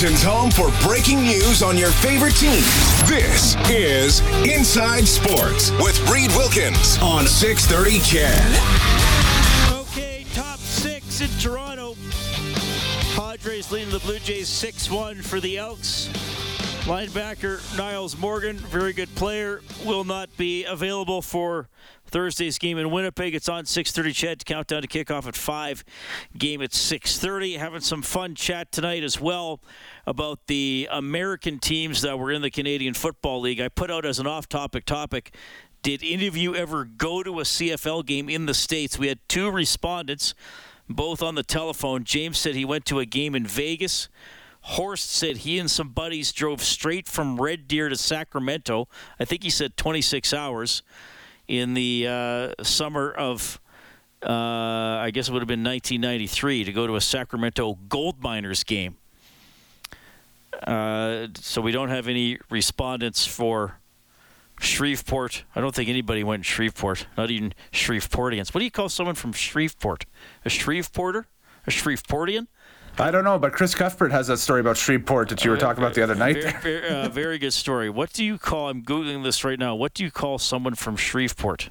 Edmonton's home for breaking news on your favorite team. This is Inside Sports with Reed Wilkins on 630 CHED. Okay, top six in Toronto. Padres leading the Blue Jays 6 1 for the Elks. Linebacker Nyles Morgan, very good player, will not be available for Thursday's game in Winnipeg. It's on 6:30. CHED countdown to kickoff at five. Game at 6:30. Having some fun chat tonight as well about the American teams that were in the Canadian Football League. I put out as an off-topic topic. Did any of you ever go to a CFL game in the states? We had two respondents, both on the telephone. James said he went to a game in Vegas. Horst said he and some buddies drove straight from Red Deer to Sacramento. I think he said 26 hours in the uh, summer of, uh, I guess it would have been 1993, to go to a Sacramento gold miners game. Uh, so we don't have any respondents for Shreveport. I don't think anybody went Shreveport, not even Shreveportians. What do you call someone from Shreveport? A Shreveporter? A Shreveportian? I don't know, but Chris Cuthbert has that story about Shreveport that you were talking about the other night. Very, very, uh, very good story. What do you call? I'm googling this right now. What do you call someone from Shreveport?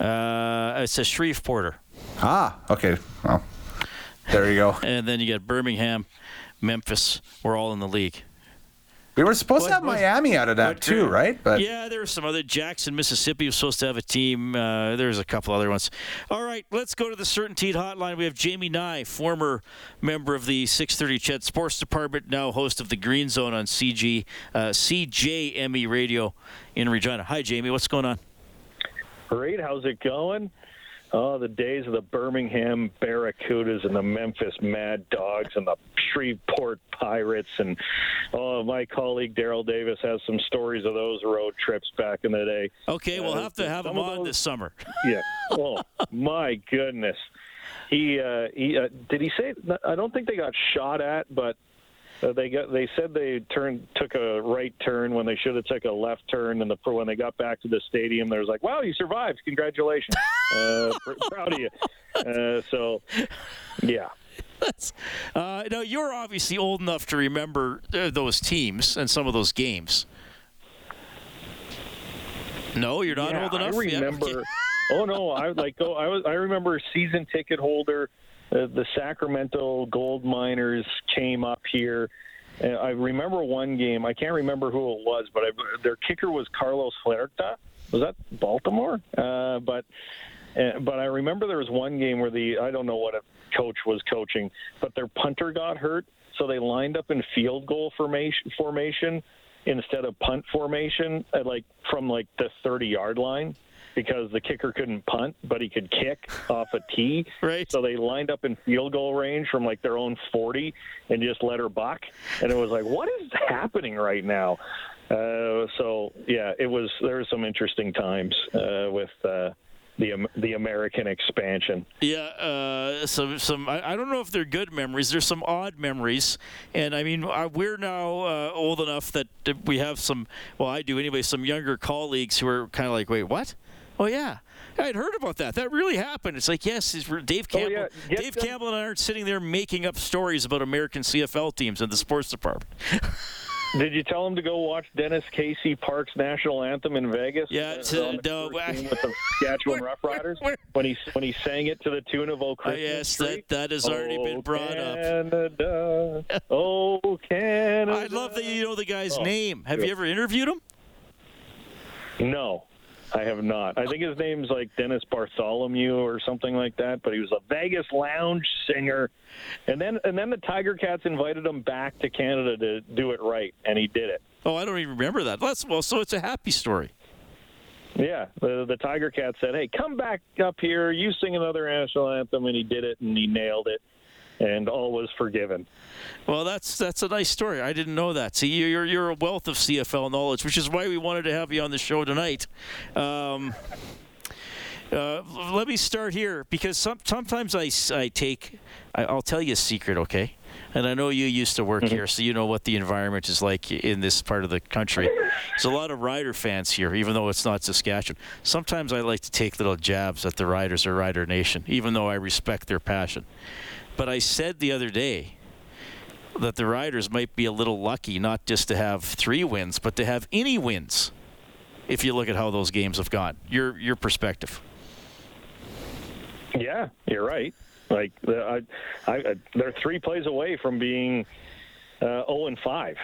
Uh, it's a Shreveporter. Ah, okay. Well, there you go. And then you got Birmingham, Memphis. We're all in the league. We were supposed What- to have what- Miami out of that But, too, right? But yeah, there were some other. Jackson, Mississippi was supposed to have a team. Uh, there's a couple other ones. All right, let's go to the Certainty Hotline. We have Jamie Nye, former member of the 630 CHED Sports Department, now host of the Green Zone on CG uh, CJME Radio in Regina. Hi, Jamie. What's going on? Great. How's it going? Oh, the days of the Birmingham Barracudas and the Memphis Mad Dogs and the Shreveport Pirates. And oh, my colleague Daryl Davis has some stories of those road trips back in the day. Okay, we'll Uh, have to have him on those- this summer. Yeah. Oh, my goodness. He, uh, he uh, did he say? I don't think they got shot at, but uh, they got. They said they turned took a right turn when they should have took a left turn, and the when they got back to the stadium, there was like, "Wow, you survived! Congratulations! uh, pr- proud of you." Uh, so, yeah. Uh, now, you're obviously old enough to remember uh, those teams and some of those games. No, you're not yeah, old enough. I remember. okay. oh no, I like go. I was. I remember season ticket holder. Uh, the Sacramento Gold Miners came up here. And I remember one game. I can't remember who it was, but I, their kicker was Carlos Huerta. Was that Baltimore? Uh, but uh, but I remember there was one game where the I don't know what a coach was coaching, but their punter got hurt, so they lined up in field goal formation formation instead of punt formation, at like from like the 30 yard line because the kicker couldn't punt, but he could kick off a tee. Right. So they lined up in field goal range from like their own 40 and just let her buck. And it was like, what is happening right now? Uh, so yeah, it was. There were some interesting times uh, with uh, the the American expansion. Yeah, uh, some some. I, I don't know if they're good memories. There's some odd memories, and I mean uh, we're now uh, old enough that that we have some. Well, I do anyway. Some younger colleagues who are kind of like, wait, what? Oh yeah. I'd heard about that. That really happened. It's like, yes, it's, Dave Oh, Campbell. yeah. Get Dave them- Campbell and I aren't sitting there making up stories about American CFL teams in the sports department. Did you tell him to go watch Dennis Casey Park's national anthem in Vegas? Yeah, Uh, to- the no, with the Saskatchewan Roughriders where- when he when he sang it to the tune of "Oh Uh, Christmas yes, Tree"? that, that has already been Oh, brought up. Canada, oh Canada. I love that you know the guy's Oh, name. Have you ever interviewed him? No, I have not. I think his name's like Dennis Bartholomew or something like that. But he was a Vegas lounge singer, and then and then the Tiger Cats invited him back to Canada to do it right, and he did it. Oh, I don't even remember that. That's well, so it's a happy story. Yeah, the the Tiger Cat said, "Hey, come back up here. You sing another national anthem," and he did it, and he nailed it, and all was forgiven. Well, that's that's a nice story. I didn't know that. See, you're you're a wealth of CFL knowledge, which is why we wanted to have you on the show tonight. Um, uh, let me start here because some, sometimes I take I, I'll tell you a secret, okay? And I know you used to work here, so you know what the environment is like in this part of the country. There's a lot of Rider fans here, even though it's not Saskatchewan. Sometimes I like to take little jabs at the Riders or Rider Nation, even though I respect their passion. But I said the other day that the Riders might be a little lucky not just to have three wins, but to have any wins. If you look at how those games have gone, your your perspective. Yeah, you're right. Like I, I, they're three plays away from being uh, 0 and 5.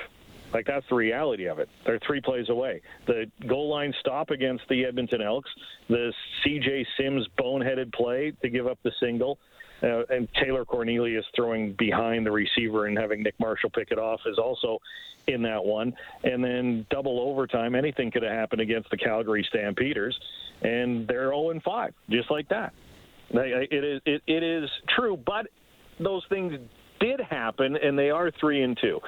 Like that's the reality of it. They're three plays away. The goal line stop against the Edmonton Elks, the C.J. Sims boneheaded play to give up the single, uh, and Taylor Cornelius throwing behind the receiver and having Nick Marshall pick it off is also in that one. And then double overtime, anything could have happened against the Calgary Stampeders, and they're 0 and 5, just like that. It is it, it is true, but those things did happen, and they are three and two.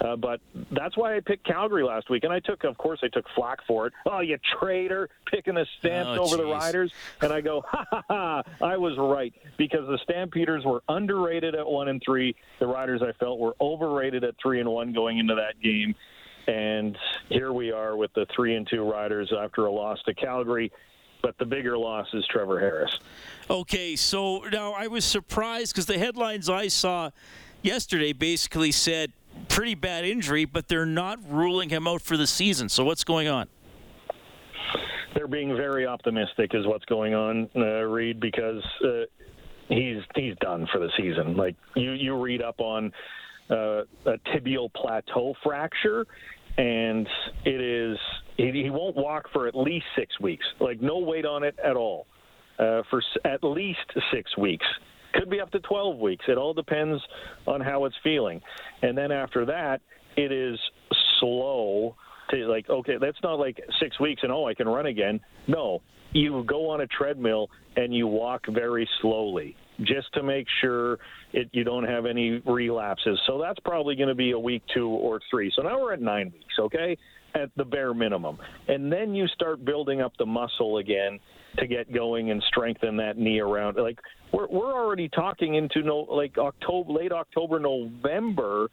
Uh, but that's why I picked Calgary last week, and I took, of course, I took flack for it. Oh, you traitor, picking the Stamps Oh, over the. Riders, and I go, ha ha ha! I was right because the Stampeders were underrated at one and three. The Riders, I felt, were overrated at three and one going into that game. And here we are with the three and two Riders after a loss to Calgary. But the bigger loss is Trevor Harris. Okay, so now I was surprised because the headlines I saw yesterday basically said pretty bad injury, but they're not ruling him out for the season. So what's going on? they're being very optimistic is what's going on, uh, Reed, because uh, he's he's done for the season. Like you you read up on uh, a tibial plateau fracture, and it is he, he won't walk for at least six weeks. Like no weight on it at all uh, for at least six weeks. Could be up to 12 weeks. It all depends on how it's feeling. And then after that, it is slow to like, okay, that's not like six weeks and oh, I can run again. No, you go on a treadmill and you walk very slowly just to make sure it, you don't have any relapses. So that's probably going to be a week two or three. So now we're at nine weeks, okay, at the bare minimum. And then you start building up the muscle again to get going and strengthen that knee around. Like we're we're already talking into no like October, late October, November.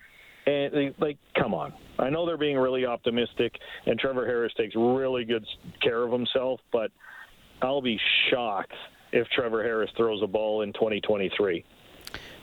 And like, come on! I know they're being really optimistic, and Trevor Harris takes really good care of himself. But I'll be shocked if Trevor Harris throws a ball in 2023.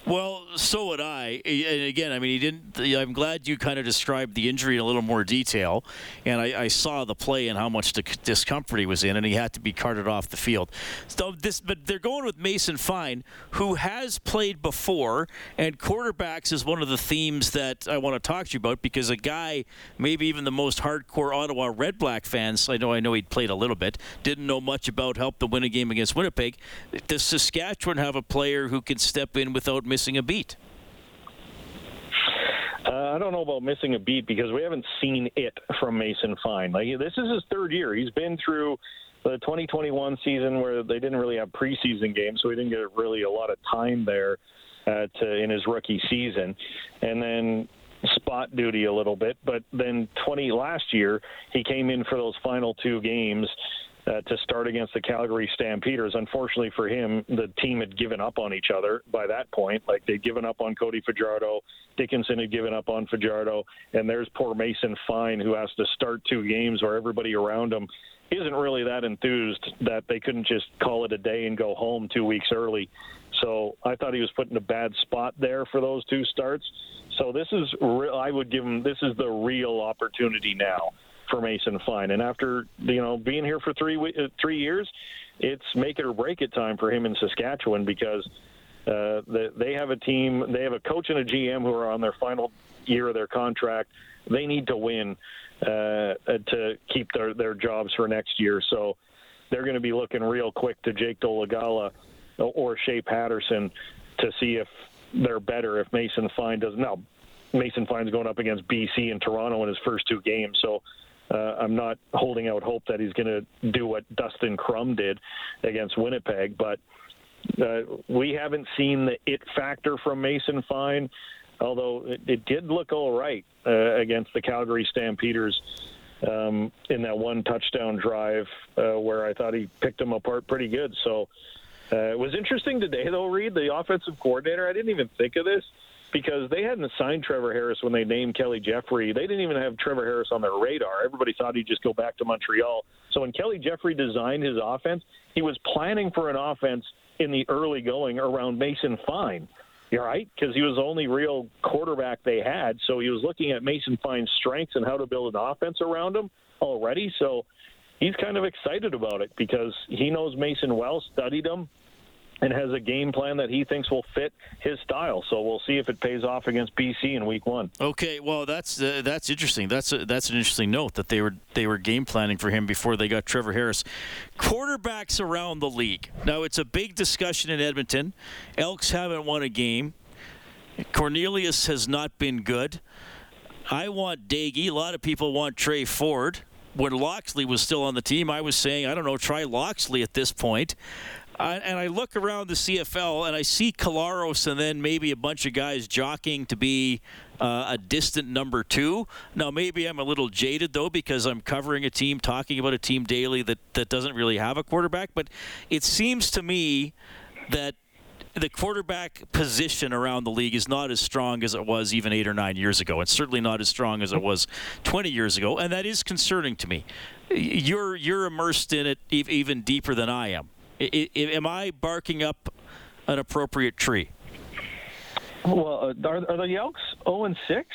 Well, so would I. And again, I mean, he didn't. I'm glad you kind of described the injury in a little more detail, and I, I saw the play and how much dis- discomfort he was in, and he had to be carted off the field. So this, but they're going with Mason Fine, who has played before, and quarterbacks is one of the themes that I want to talk to you about because a guy, maybe even the most hardcore Ottawa Red Black fans, I know, I know he'd played a little bit, didn't know much about help them win a game against Winnipeg. Does Saskatchewan have a player who can step in without missing a beat? Uh, I don't know about missing a beat because we haven't seen it from Mason Fine. Like this is his third year. He's been through the 2021 season where they didn't really have preseason games, so he didn't get really a lot of time there uh, in his rookie season, and then spot duty a little bit. But then 20 last year, he came in for those final two games. Uh, to start against the Calgary Stampeders. Unfortunately for him, the team had given up on each other by that point. Like they'd given up on Cody Fajardo, Dickinson had given up on Fajardo, and there's poor Mason Fine who has to start two games where everybody around him isn't really that enthused that they couldn't just call it a day and go home two weeks early. So I thought he was put in a bad spot there for those two starts. So this is, I would give him, this is the real opportunity now for Mason Fine. And after you know being here for three uh, three years, it's make it or break it time for him in Saskatchewan because uh, the, they have a team, they have a coach and a GM who are on their final year of their contract. They need to win uh, to keep their their jobs for next year. So they're going to be looking real quick to Jake Dolegala or Shea Patterson to see if they're better if Mason Fine doesn't Now, Mason Fine's going up against BC and Toronto in his first two games, so uh, I'm not holding out hope that he's going to do what Dustin Crum did against Winnipeg, but uh, we haven't seen the it factor from Mason Fine, although it, it did look all right uh, against the Calgary Stampeders um, in that one touchdown drive uh, where I thought he picked them apart pretty good. So uh, it was interesting today, though, Reed, the offensive coordinator. I didn't even think of this because they hadn't signed Trevor Harris when they named Kelly Jeffrey. They didn't even have Trevor Harris on their radar. Everybody thought he'd just go back to Montreal. So when Kelly Jeffrey designed his offense, he was planning for an offense in the early going around Mason Fine. You're right, because he was the only real quarterback they had. So he was looking at Mason Fine's strengths and how to build an offense around him already. So he's kind of excited about it because he knows Mason well, studied him, and has a game plan that he thinks will fit his style. So we'll see if it pays off against BC in Week One. Okay, well that's uh, that's interesting. That's a, that's an interesting note that they were they were game planning for him before they got Trevor Harris. Quarterbacks around the league. Now it's a big discussion in Edmonton. Elks haven't won a game. Cornelius has not been good. I want Doege. A lot of people want Tre Ford. When Loxley was still on the team, I was saying, I don't know, try Loxley at this point. And I look around the CFL and I see Collaros and then maybe a bunch of guys jockeying to be uh, a distant number two. Now, maybe I'm a little jaded though because I'm covering a team, talking about a team daily that, that doesn't really have a quarterback. But it seems to me that the quarterback position around the league is not as strong as it was even eight or nine years ago. It's certainly not as strong as it was 20 years ago, and that is concerning to me. You're you're immersed in it even deeper than I am. I, I, am I barking up an appropriate tree? Well, uh, are, are the Elks 0 and 6?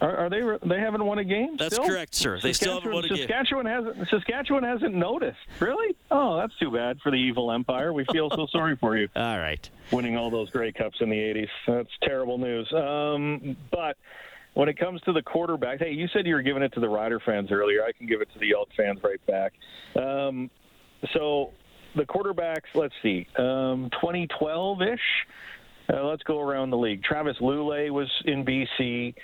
Are, are, they? They haven't won a game. That's still? correct, sir. They still haven't won a Saskatchewan game. hasn't. Saskatchewan hasn't noticed. Really? Oh, that's too bad for the evil empire. We feel so sorry for you. All right. Winning all those Grey Cups in the '80s. That's terrible news. Um, but when it comes to the quarterback, hey, you said you were giving it to the Rider fans earlier. I can give it to the Elk fans right back. Um, so the quarterbacks, let's see, um, 2012 ish. Uh, let's go around the league. Travis Lulay was in BC.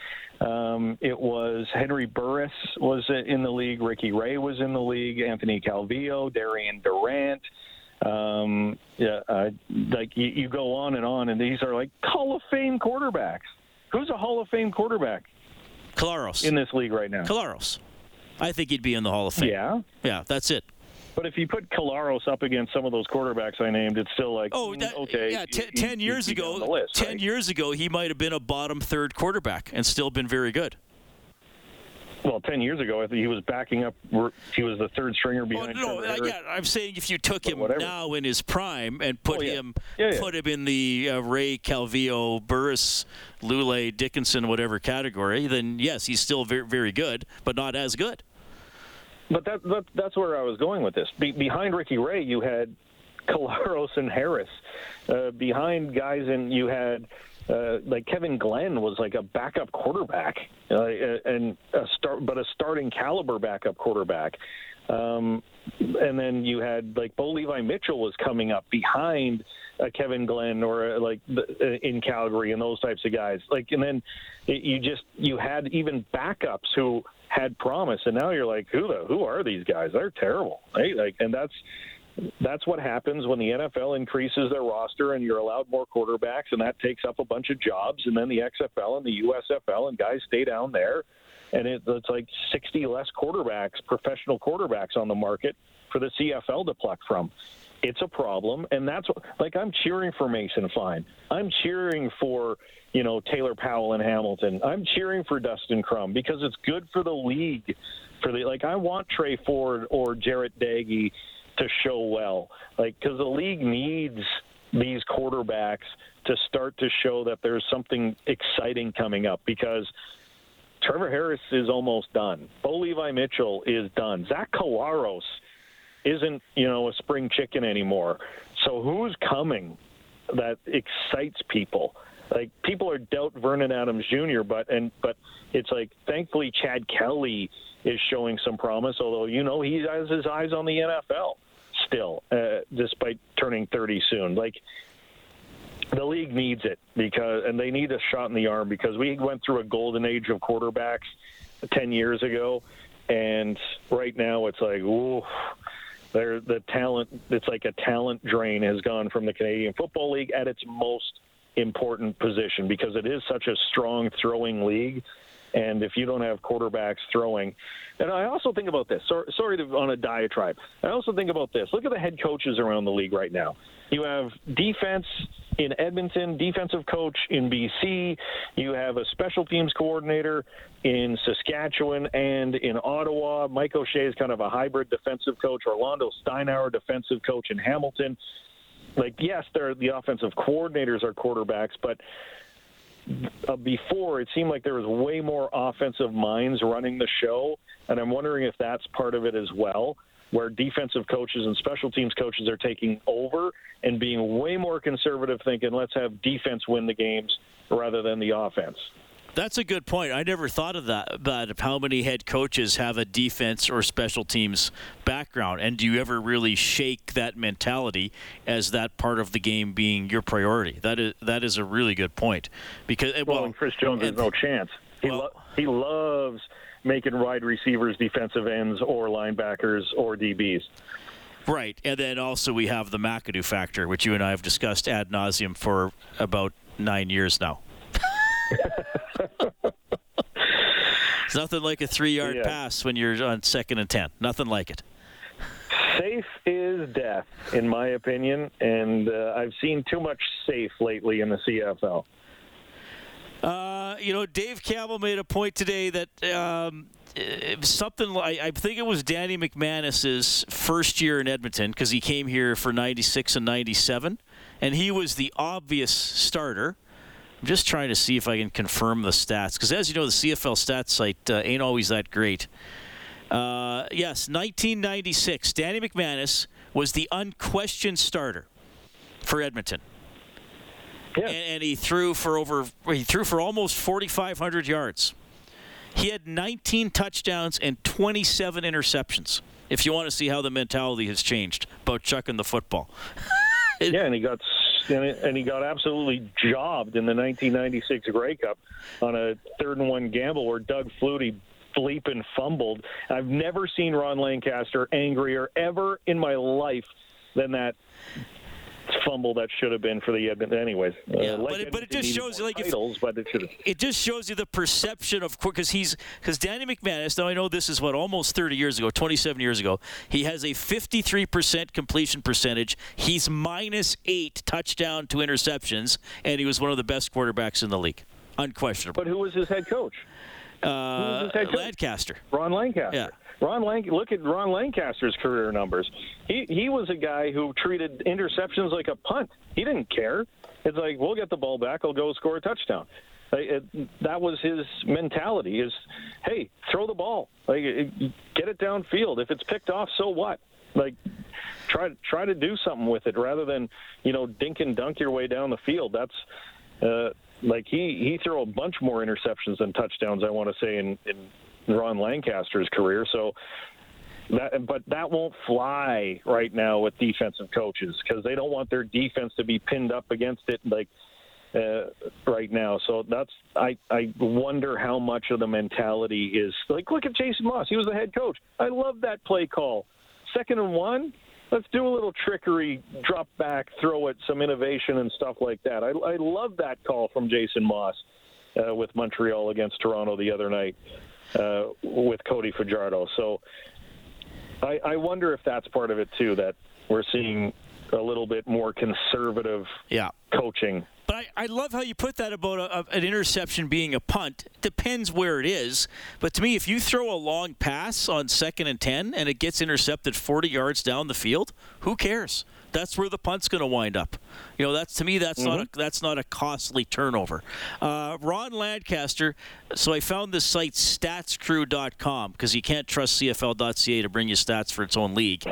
Um, it was Henry Burris was in the league. Ricky Ray was in the league. Anthony Calvillo, Darian Durant. Um, yeah, uh, like you, you go on and on, and these are like Hall of Fame quarterbacks. Who's a Hall of Fame quarterback? Collaros in this league right now. Collaros. I think he'd be in the Hall of Fame. Yeah. Yeah, that's it. But if you put Collaros up against some of those quarterbacks I named, it's still like, oh, mm, that, okay. Yeah, t- ten years ago, list, ten right? years ago, he might have been a bottom third quarterback and still been very good. Well, ten years ago, I think he was backing up. He was the third stringer behind. Oh, no, yeah, I'm saying if you took him whatever. now in his prime and put Oh, yeah. him, Yeah, yeah. put him in the uh, Ray Calvillo, Burris, Lulay, Dickinson, whatever category, then yes, he's still very, very good, but not as good. But that, that that's where I was going with this. Be, behind Ricky Ray, you had Collaros and Harris. Uh, behind guys, and you had uh, like Kevin Glenn was like a backup quarterback, uh, and a start, but a starting caliber backup quarterback. Um, and then you had like Bo Levi Mitchell was coming up behind a Kevin Glenn or a, like the, uh, in Calgary and those types of guys. Like, and then it, you just you had even backups who had promise, and now you're like, who the who are these guys? They're terrible, right? Like, and that's that's what happens when the NFL increases their roster and you're allowed more quarterbacks, and that takes up a bunch of jobs. And then the XFL and the USFL and guys stay down there, and it, it's like 60 less quarterbacks, professional quarterbacks on the market for the CFL to pluck from. It's a problem, and that's what, like I'm cheering for Mason Fine. I'm cheering for you know Taylor Powell and Hamilton. I'm cheering for Dustin Crum because it's good for the league. For the like, I want Tre Ford or Jarret Doege to show well, like because the league needs these quarterbacks to start to show that there's something exciting coming up because Trevor Harris is almost done. Bo Levi Mitchell is done. Zach Collaros isn't, you know, a spring chicken anymore. So who's coming that excites people? Like people are doubt Vernon Adams Jr., but and but it's like thankfully Chad Kelly is showing some promise. Although you know he has his eyes on the NFL still, uh, despite turning 30 soon. Like the league needs it because, and they need a shot in the arm because we went through a golden age of quarterbacks 10 years ago, and right now it's like, ooh, they're, the talent. It's like a talent drain has gone from the Canadian Football League at its most important position because it is such a strong throwing league. And if you don't have quarterbacks throwing, and I also think about this. Sorry, to, on a diatribe. I also think about this. Look at the head coaches around the league right now. You have defense in Edmonton, defensive coach in BC. You have a special teams coordinator in Saskatchewan and in Ottawa. Mike O'Shea is kind of a hybrid defensive coach. Orlando Steinauer, defensive coach in Hamilton. Like, yes, they're the offensive coordinators are quarterbacks, but uh, before it seemed like there was way more offensive minds running the show, and I'm wondering if that's part of it as well where defensive coaches and special teams coaches are taking over and being way more conservative, thinking let's have defense win the games rather than the offense. That's a good point. I never thought of that, but how many head coaches have a defense or special teams background, and do you ever really shake that mentality as that part of the game being your priority? That is that is a really good point. Because eh, well, well Chris Jones has no chance. He well, lo- he loves making wide receivers defensive ends or linebackers or DBs. Right, and then also we have the McAdoo factor, which you and I have discussed ad nauseum for about nine years now. it's nothing like a three-yard yeah. pass when you're on second and ten. Nothing like it. Safe is death, in my opinion, and uh, I've seen too much safe lately in the CFL. Uh, you know, Dave Campbell made a point today that um, something like I think it was Danny McManus's first year in Edmonton because he came here for '96 and '97, and he was the obvious starter. I'm just trying to see if I can confirm the stats because, as you know, the CFL stats site uh, ain't always that great. Uh, yes, 1996, Danny McManus was the unquestioned starter for Edmonton. Yeah. And, and, he threw for over he threw for almost 4,500 yards. He had 19 touchdowns and 27 interceptions. If you want to see how the mentality has changed about chucking the football. yeah, and he got and he got absolutely jobbed in the 1996 Grey Cup on a third and one gamble where Doug Flutie bleep and fumbled. I've never seen Ron Lancaster angrier ever in my life than that fumble that should have been for the Edmonton. Anyways, uh, yeah, uh, like but, it, but it just shows you like titles, if, it. It just shows you the perception of because he's because Danny McManus. Now I know this is what almost 30 years ago, 27 years ago. He has a 53% completion percentage. He's minus eight touchdown to interceptions, and he was one of the best quarterbacks in the league, unquestionable. But who was his head coach? Uh, Lancaster. Ron Lancaster. Yeah. Ron Lanc- look at Ron Lancaster's career numbers. He he was a guy who treated interceptions like a punt. He didn't care. It's like we'll get the ball back. I'll go score a touchdown. It, that was his mentality. Is hey, throw the ball, like get it downfield. If it's picked off, so what? Like try try to do something with it rather than you know dink and dunk your way down the field. That's uh, like he he threw a bunch more interceptions than touchdowns. I want to say in in Ron Lancaster's career. So that, but that won't fly right now with defensive coaches because they don't want their defense to be pinned up against it like uh, right now. So that's I I wonder how much of the mentality is like look at Jason Moss. He was the head coach. I love that play call. Second and one. Let's do a little trickery, drop back, throw it, some innovation and stuff like that. I, I love that call from Jason Moss uh, with Montreal against Toronto the other night uh, with Cody Fajardo. So I, I wonder if that's part of it too. That we're seeing a little bit more conservative yeah. coaching. But I, I love how you put that about a, a, an interception being a punt. Depends where it is. But to me, if you throw a long pass on second and 10 and it gets intercepted 40 yards down the field, who cares? That's where the punt's going to wind up. You know, that's to me that's mm-hmm. not a, that's not a costly turnover. Uh, Ron Lancaster. So I found this site statscrew.com because you can't trust CFL.ca to bring you stats for its own league.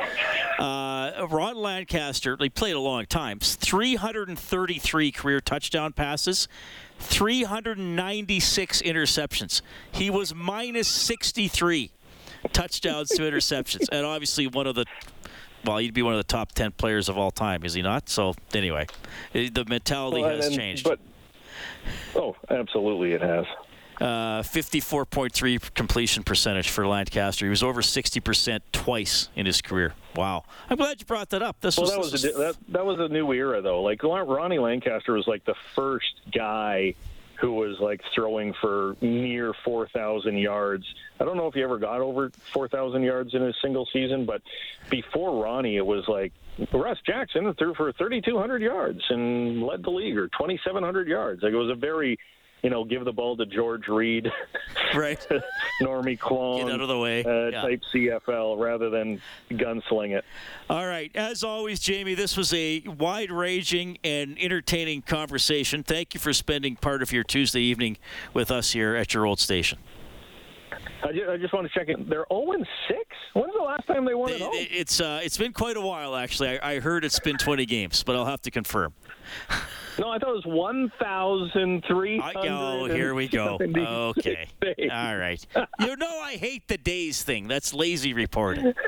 Uh, Ron Lancaster, he played a long time. 333 career touchdown passes. 396 interceptions. He was minus 63 touchdowns to interceptions, and obviously one of the well, he'd be one of the top 10 players of all time, is he not? So, anyway, the mentality well, has changed. But, oh, absolutely, it has. Uh, 54.3 completion percentage for Lancaster. He was over 60% twice in his career. Wow. I'm glad you brought that up. This well, was, that was, a, that, that was a new era, though. Like, Ronnie Lancaster was like the first guy who was like throwing for near 4,000 yards. I don't know if he ever got over 4,000 yards in a single season, but before Ronnie, it was like Russ Jackson threw for 3,200 yards and led the league, or 2,700 yards. Like it was a very you know, give the ball to George Reed, right? Normie Kwong, get out of the way, uh, yeah. type CFL rather than gunsling it. All right, as always, Jamie, this was a wide-ranging and entertaining conversation. Thank you for spending part of your Tuesday evening with us here at your old station. I just, I just want to check in. They're 0 6. When's the last time they won at home? It's uh, it's been quite a while actually. I, I heard it's been 20 games, but I'll have to confirm. No, I thought it was 1,300. Oh, here we go. Okay. All right. You know I hate the days thing. That's lazy reporting.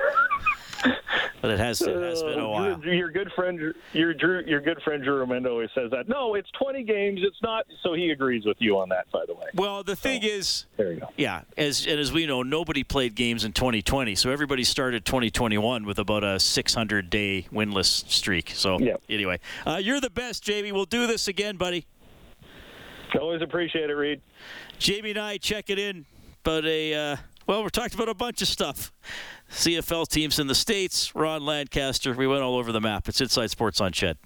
but it has it has been a uh, while. Your, your good friend, your Drew, your good friend Drew Remenda always says that. No, it's 20 games. It's not. So he agrees with you on that, by the way. Well, the thing so, is, there you go. Yeah, as and as we know, nobody played games in 2020, so everybody started 2021 with about a 600 day winless streak. So yep. anyway, uh, you're the best, Jamie. We'll do this again, buddy. Always appreciate it, Reed. Jamie and I check it in, but a uh, well, we're talking about a bunch of stuff. CFL teams in the States, Ron Lancaster. We went all over the map. It's Inside Sports on CHED.